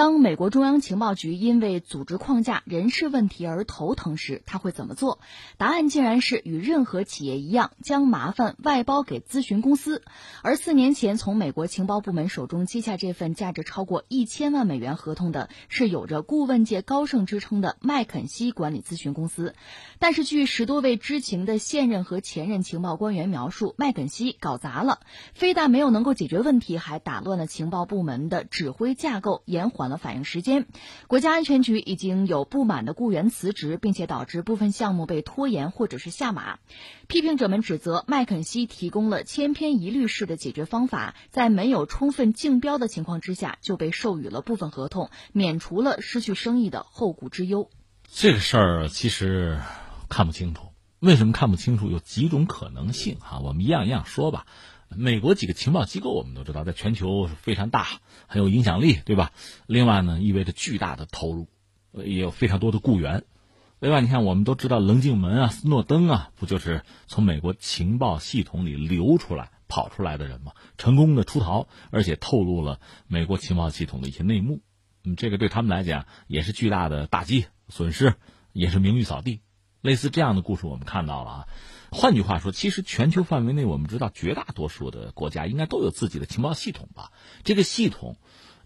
当美国中央情报局因为组织框架、人事问题而头疼时，他会怎么做？答案竟然是与任何企业一样，将麻烦外包给咨询公司。而四年前从美国情报部门手中接下这份价值超过一千万美元合同的，是有着顾问界高盛之称的麦肯锡管理咨询公司。但是，据十多位知情的现任和前任情报官员描述，麦肯锡搞砸了，非但没有能够解决问题，还打乱了情报部门的指挥架构，延缓。了反应时间，国家安全局已经有不满的雇员辞职，并且导致部分项目被拖延或者是下马。批评者们指责麦肯锡提供了千篇一律式的解决方法，在没有充分竞标的情况之下就被授予了部分合同，免除了失去生意的后顾之忧。这个事儿其实看不清楚，为什么看不清楚？有几种可能性哈，我们一样一样说吧。美国几个情报机构，我们都知道，在全球非常大，很有影响力，对吧？另外呢，意味着巨大的投入，也有非常多的雇员。另外，你看，我们都知道棱镜门啊、斯诺登啊，不就是从美国情报系统里流出来、跑出来的人吗？成功的出逃，而且透露了美国情报系统的一些内幕。嗯，这个对他们来讲也是巨大的打击、损失，也是名誉扫地。类似这样的故事，我们看到了啊。换句话说，其实全球范围内，我们知道绝大多数的国家应该都有自己的情报系统吧？这个系统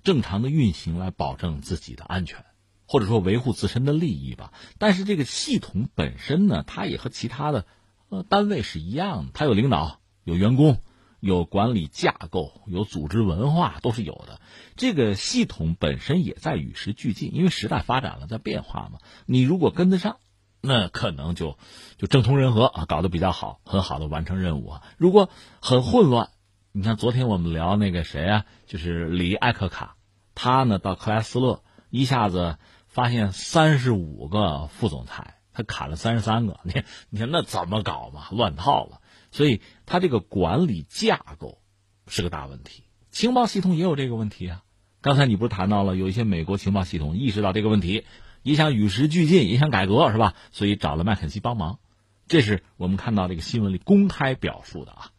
正常的运行来保证自己的安全，或者说维护自身的利益吧。但是这个系统本身呢，它也和其他的呃单位是一样的，它有领导、有员工、有管理架构、有组织文化，都是有的。这个系统本身也在与时俱进，因为时代发展了，在变化嘛。你如果跟得上。那可能就就政通人和啊，搞得比较好，很好的完成任务啊。如果很混乱，你看昨天我们聊那个谁啊，就是李艾克卡，他呢到克莱斯勒一下子发现三十五个副总裁，他砍了三十三个，你你看那怎么搞嘛？乱套了。所以他这个管理架构是个大问题，情报系统也有这个问题啊。刚才你不是谈到了有一些美国情报系统意识到这个问题。也想与时俱进，也想改革，是吧？所以找了麦肯锡帮忙，这是我们看到这个新闻里公开表述的啊。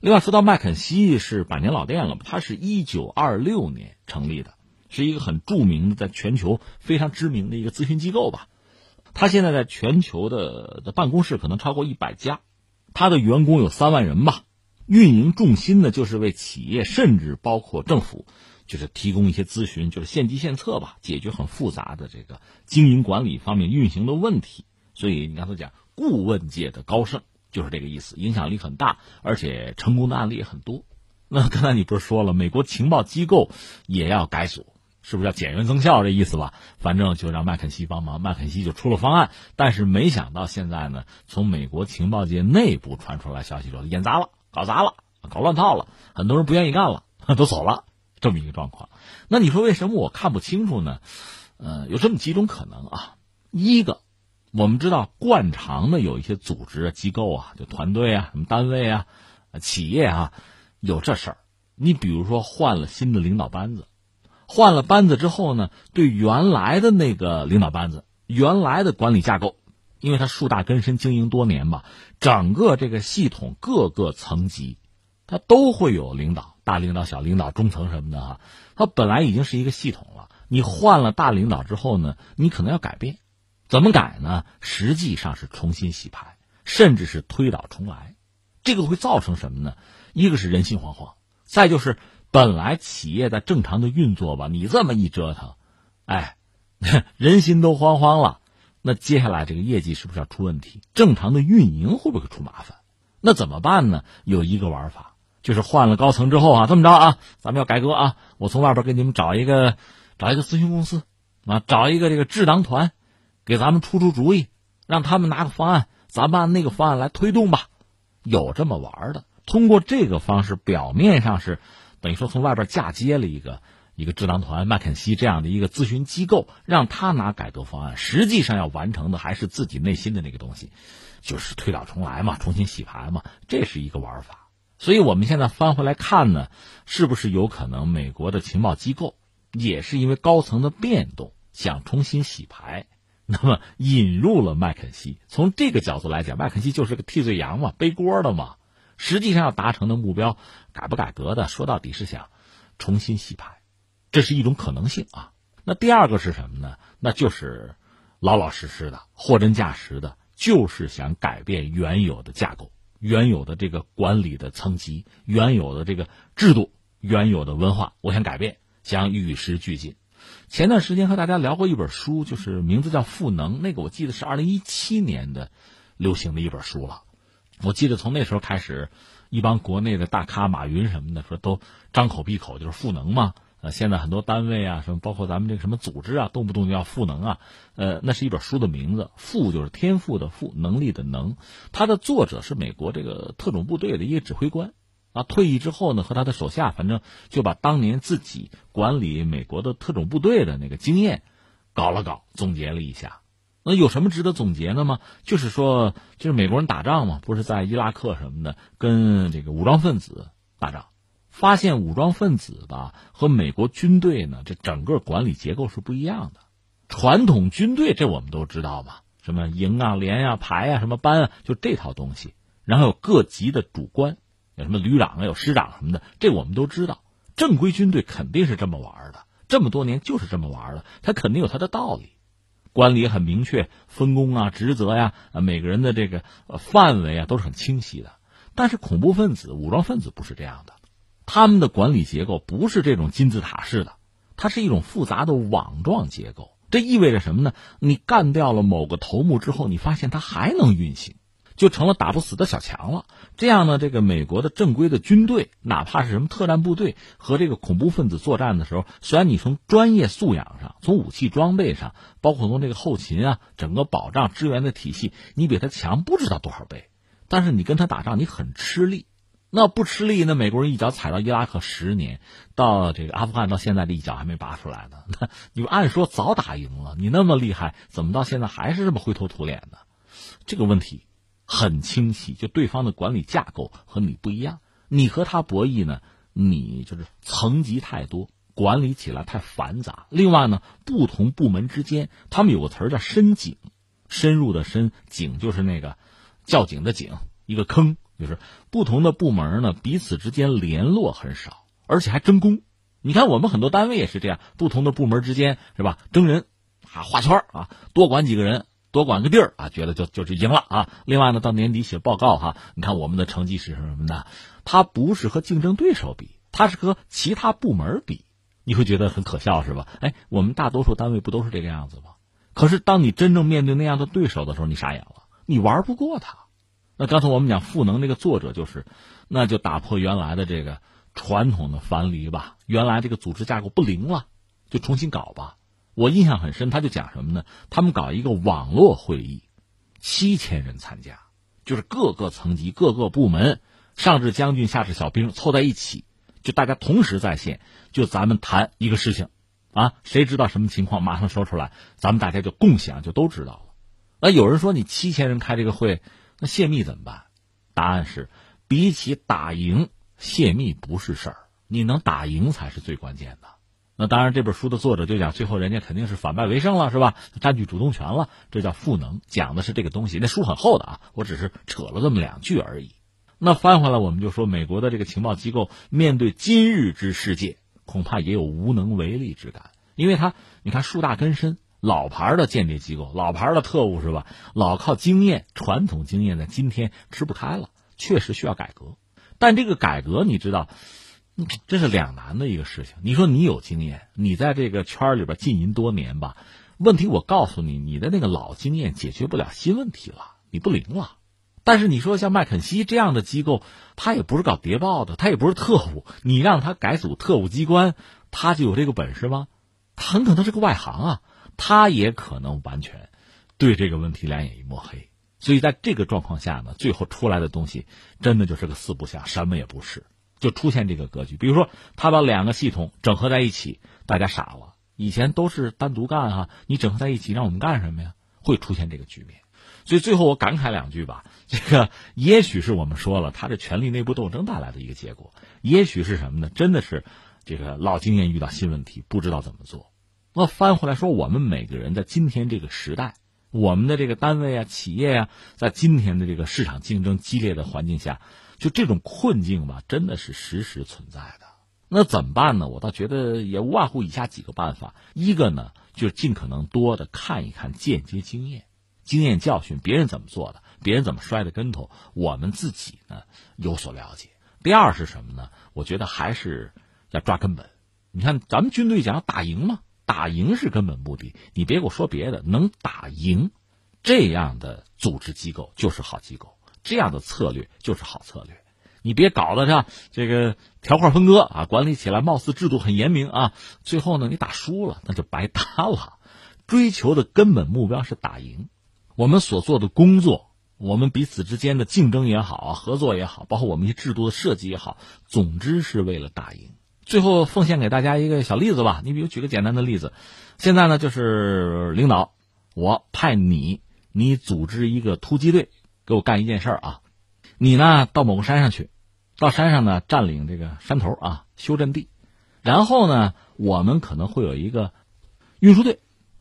另外说到麦肯锡是百年老店了，它是一九二六年成立的，是一个很著名的，在全球非常知名的一个咨询机构吧。它现在在全球的的办公室可能超过一百家，它的员工有三万人吧，运营重心呢就是为企业，甚至包括政府。就是提供一些咨询，就是献计献策吧，解决很复杂的这个经营管理方面运行的问题。所以你刚才讲顾问界的高盛就是这个意思，影响力很大，而且成功的案例也很多。那刚才你不是说了，美国情报机构也要改组，是不是要减员增效这意思吧？反正就让麦肯锡帮忙，麦肯锡就出了方案。但是没想到现在呢，从美国情报界内部传出来消息说演砸了，搞砸了，搞乱套了，很多人不愿意干了，都走了。这么一个状况，那你说为什么我看不清楚呢？呃，有这么几种可能啊。一个，我们知道惯常的有一些组织机构啊，就团队啊、什么单位啊、企业啊，有这事儿。你比如说换了新的领导班子，换了班子之后呢，对原来的那个领导班子、原来的管理架构，因为它树大根深、经营多年嘛，整个这个系统各个层级，它都会有领导。大领导、小领导、中层什么的哈，它本来已经是一个系统了。你换了大领导之后呢，你可能要改变，怎么改呢？实际上是重新洗牌，甚至是推倒重来。这个会造成什么呢？一个是人心惶惶，再就是本来企业在正常的运作吧，你这么一折腾，哎，人心都惶惶了。那接下来这个业绩是不是要出问题？正常的运营会不会出麻烦？那怎么办呢？有一个玩法。就是换了高层之后啊，这么着啊，咱们要改革啊，我从外边给你们找一个，找一个咨询公司，啊，找一个这个智囊团，给咱们出出主意，让他们拿个方案，咱们按那个方案来推动吧。有这么玩的，通过这个方式，表面上是等于说从外边嫁接了一个一个智囊团、麦肯锡这样的一个咨询机构，让他拿改革方案，实际上要完成的还是自己内心的那个东西，就是推倒重来嘛，重新洗牌嘛，这是一个玩法。所以，我们现在翻回来看呢，是不是有可能美国的情报机构也是因为高层的变动，想重新洗牌，那么引入了麦肯锡？从这个角度来讲，麦肯锡就是个替罪羊嘛，背锅的嘛。实际上要达成的目标，改不改革的，说到底是想重新洗牌，这是一种可能性啊。那第二个是什么呢？那就是老老实实的、货真价实的，就是想改变原有的架构、原有的这个管理的层级、原有的这个制度、原有的文化，我想改变，想与时俱进。前段时间和大家聊过一本书，就是名字叫《赋能》，那个我记得是二零一七年的流行的一本书了。我记得从那时候开始，一帮国内的大咖，马云什么的，说都张口闭口就是赋能嘛。现在很多单位啊，什么包括咱们这个什么组织啊，动不动就要赋能啊。呃，那是一本书的名字，赋就是天赋的赋，能力的能。它的作者是美国这个特种部队的一个指挥官。啊，退役之后呢，和他的手下，反正就把当年自己管理美国的特种部队的那个经验，搞了搞，总结了一下。那有什么值得总结的吗？就是说，就是美国人打仗嘛，不是在伊拉克什么的，跟这个武装分子打仗，发现武装分子吧和美国军队呢，这整个管理结构是不一样的。传统军队这我们都知道吧，什么营啊、连啊、排啊、什么班啊，就这套东西。然后有各级的主官。有什么旅长啊，有师长什么的，这我们都知道。正规军队肯定是这么玩的，这么多年就是这么玩的，他肯定有他的道理。管理很明确，分工啊、职责呀、每个人的这个范围啊都是很清晰的。但是恐怖分子、武装分子不是这样的，他们的管理结构不是这种金字塔式的，它是一种复杂的网状结构。这意味着什么呢？你干掉了某个头目之后，你发现它还能运行。就成了打不死的小强了。这样呢，这个美国的正规的军队，哪怕是什么特战部队和这个恐怖分子作战的时候，虽然你从专业素养上、从武器装备上，包括从这个后勤啊、整个保障支援的体系，你比他强不知道多少倍，但是你跟他打仗，你很吃力。那不吃力，那美国人一脚踩到伊拉克十年，到这个阿富汗到现在这一脚还没拔出来呢。那你按说早打赢了，你那么厉害，怎么到现在还是这么灰头土脸的？这个问题。很清晰，就对方的管理架构和你不一样，你和他博弈呢，你就是层级太多，管理起来太繁杂。另外呢，不同部门之间，他们有个词儿叫深井，深入的深，井就是那个窖井的井，一个坑，就是不同的部门呢彼此之间联络很少，而且还争功。你看我们很多单位也是这样，不同的部门之间是吧？争人啊，画圈啊，多管几个人。多管个地儿啊，觉得就就是赢了啊。另外呢，到年底写报告哈，你看我们的成绩是什么呢？他不是和竞争对手比，他是和其他部门比。你会觉得很可笑是吧？哎，我们大多数单位不都是这个样子吗？可是当你真正面对那样的对手的时候，你傻眼了，你玩不过他。那刚才我们讲赋能这个作者就是，那就打破原来的这个传统的樊篱吧，原来这个组织架构不灵了，就重新搞吧。我印象很深，他就讲什么呢？他们搞一个网络会议，七千人参加，就是各个层级、各个部门，上至将军，下至小兵，凑在一起，就大家同时在线，就咱们谈一个事情，啊，谁知道什么情况，马上说出来，咱们大家就共享，就都知道了。那有人说你七千人开这个会，那泄密怎么办？答案是，比起打赢，泄密不是事儿，你能打赢才是最关键的。那当然，这本书的作者就讲，最后人家肯定是反败为胜了，是吧？占据主动权了，这叫赋能，讲的是这个东西。那书很厚的啊，我只是扯了这么两句而已。那翻回来，我们就说，美国的这个情报机构面对今日之世界，恐怕也有无能为力之感，因为他，你看树大根深，老牌的间谍机构，老牌的特务是吧？老靠经验，传统经验在今天吃不开了，确实需要改革。但这个改革，你知道？这是两难的一个事情。你说你有经验，你在这个圈里边浸淫多年吧？问题我告诉你，你的那个老经验解决不了新问题了，你不灵了。但是你说像麦肯锡这样的机构，他也不是搞谍报的，他也不是特务，你让他改组特务机关，他就有这个本事吗？他很可能是个外行啊，他也可能完全对这个问题两眼一抹黑。所以在这个状况下呢，最后出来的东西真的就是个四不像，什么也不是。就出现这个格局，比如说他把两个系统整合在一起，大家傻了。以前都是单独干哈，你整合在一起让我们干什么呀？会出现这个局面。所以最后我感慨两句吧，这个也许是我们说了，他这权力内部斗争带来的一个结果，也许是什么呢？真的是这个老经验遇到新问题，不知道怎么做。那翻回来说，我们每个人在今天这个时代，我们的这个单位啊、企业啊，在今天的这个市场竞争激烈的环境下。就这种困境吧，真的是时时存在的。那怎么办呢？我倒觉得也无外乎以下几个办法：一个呢，就是尽可能多的看一看间接经验、经验教训，别人怎么做的，别人怎么摔的跟头，我们自己呢有所了解。第二是什么呢？我觉得还是要抓根本。你看，咱们军队讲要打赢嘛，打赢是根本目的。你别给我说别的，能打赢，这样的组织机构就是好机构，这样的策略就是好策略。你别搞得像这个条块分割啊，管理起来貌似制度很严明啊，最后呢你打输了那就白搭了。追求的根本目标是打赢，我们所做的工作，我们彼此之间的竞争也好啊，合作也好，包括我们一些制度的设计也好，总之是为了打赢。最后奉献给大家一个小例子吧，你比如举个简单的例子，现在呢就是领导，我派你，你组织一个突击队，给我干一件事儿啊，你呢到某个山上去。到山上呢，占领这个山头啊，修阵地，然后呢，我们可能会有一个运输队，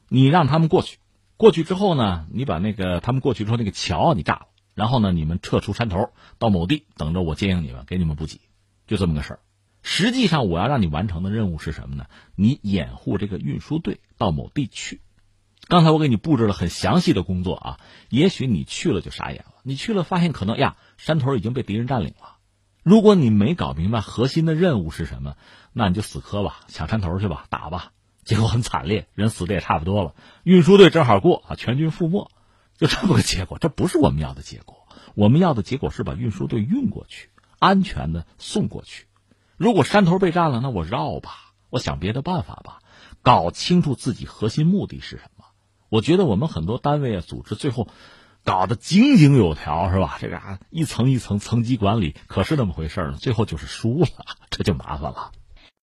你让他们过去，过去之后呢，你把那个他们过去之后那个桥你炸了，然后呢，你们撤出山头，到某地等着我接应你们，给你们补给，就这么个事儿。实际上，我要让你完成的任务是什么呢？你掩护这个运输队到某地去。刚才我给你布置了很详细的工作啊，也许你去了就傻眼了，你去了发现可能呀，山头已经被敌人占领了。如果你没搞明白核心的任务是什么，那你就死磕吧，抢山头去吧，打吧，结果很惨烈，人死的也差不多了，运输队正好过啊，全军覆没，就这么个结果。这不是我们要的结果，我们要的结果是把运输队运过去，安全的送过去。如果山头被占了，那我绕吧，我想别的办法吧，搞清楚自己核心目的是什么。我觉得我们很多单位啊、组织最后。搞得井井有条是吧？这个啊，一层一层层级管理，可是那么回事呢？最后就是输了，这就麻烦了。